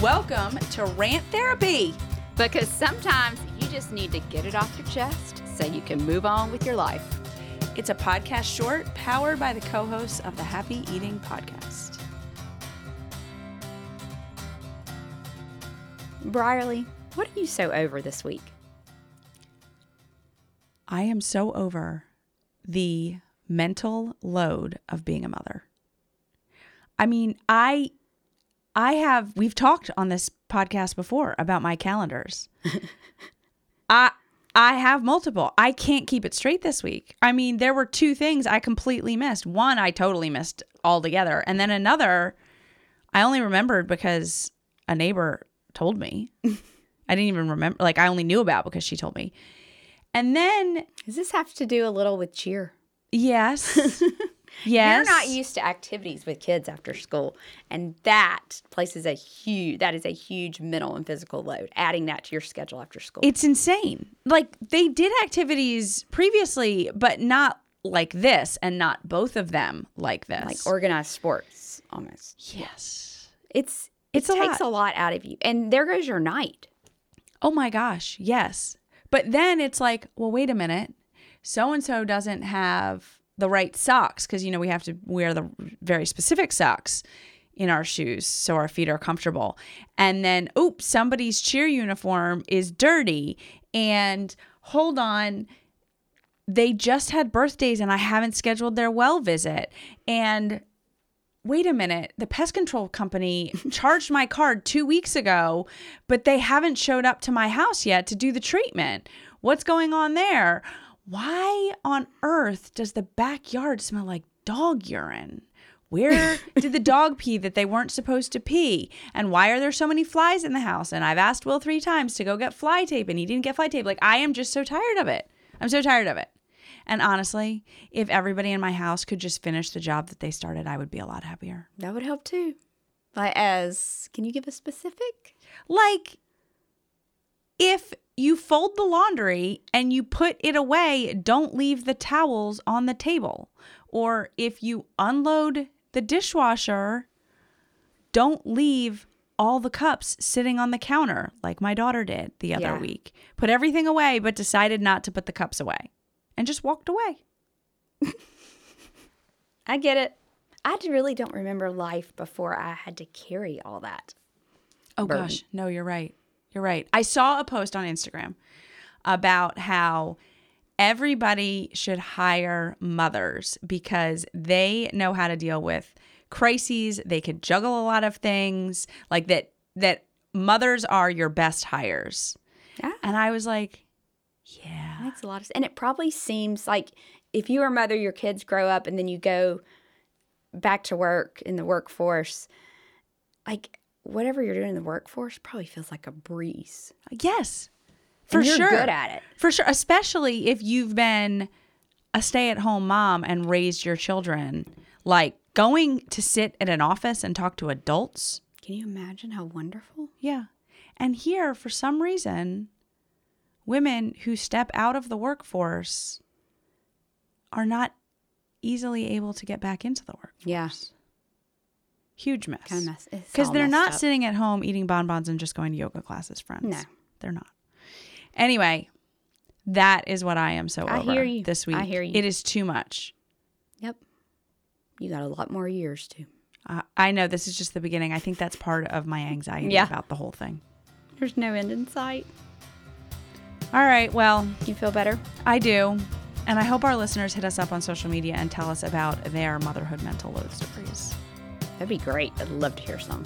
Welcome to Rant Therapy. Because sometimes you just need to get it off your chest so you can move on with your life. It's a podcast short powered by the co hosts of the Happy Eating Podcast. Brierley, what are you so over this week? I am so over the mental load of being a mother. I mean, I I have we've talked on this podcast before about my calendars. I I have multiple. I can't keep it straight this week. I mean, there were two things I completely missed. One I totally missed altogether, and then another I only remembered because a neighbor told me. I didn't even remember like I only knew about because she told me. And then Does this have to do a little with cheer? yes. yes. You're not used to activities with kids after school, and that places a huge that is a huge mental and physical load. Adding that to your schedule after school. It's insane. Like they did activities previously, but not like this, and not both of them like this. like organized sports almost. yes. It's It's it a takes lot. a lot out of you. And there goes your night. Oh my gosh, yes. But then it's like, well, wait a minute. So and so doesn't have the right socks because you know we have to wear the very specific socks in our shoes so our feet are comfortable. And then, oops, somebody's cheer uniform is dirty. And hold on, they just had birthdays and I haven't scheduled their well visit. And wait a minute, the pest control company charged my card two weeks ago, but they haven't showed up to my house yet to do the treatment. What's going on there? Why on earth does the backyard smell like dog urine? Where did the dog pee that they weren't supposed to pee? And why are there so many flies in the house? And I've asked Will three times to go get fly tape and he didn't get fly tape. Like, I am just so tired of it. I'm so tired of it. And honestly, if everybody in my house could just finish the job that they started, I would be a lot happier. That would help too. Like as can you give a specific? Like, if you fold the laundry and you put it away, don't leave the towels on the table. Or if you unload the dishwasher, don't leave all the cups sitting on the counter like my daughter did the other Yeah. week. Put everything away, but decided not to put the cups away and just walked away. I get it. I really don't remember life before I had to carry all that. Oh burden. gosh, no, you're right. You're right. I saw a post on Instagram about how everybody should hire mothers because they know how to deal with crises. They can juggle a lot of things. Like that that mothers are your best hires. Yeah. And I was like, That yeah. makes a lot of sense. And it probably seems like if you are a mother, your kids grow up and then you go back to work in the workforce, like whatever you're doing in the workforce probably feels like a breeze. Yes. For And you're sure. good at it. For sure, especially if you've been a stay-at-home mom and raised your children, like going to sit at an office and talk to adults. Can you imagine how wonderful? Yeah. And here, for some reason, women who step out of the workforce are not easily able to get back into the work. Yeah. Huge mess. Kind of mess. Because they're not up. sitting at home eating bonbons and just going to yoga classes, friends. No. They're not. Anyway, that is what I am so I over hear you. this week. I hear you. It is too much. Yep. You got a lot more years too. I I know this is just the beginning. I think that's part of my anxiety Yeah. about the whole thing. There's no end in sight. All right. Well, You feel better? I do. And I hope our listeners hit us up on social media and tell us about their motherhood mental load stories. That'd be great. I'd love to hear some.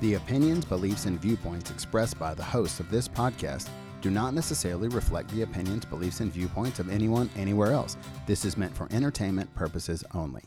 The opinions, beliefs, and viewpoints expressed by the hosts of this podcast do not necessarily reflect the opinions, beliefs, and viewpoints of anyone anywhere else. This is meant for entertainment purposes only.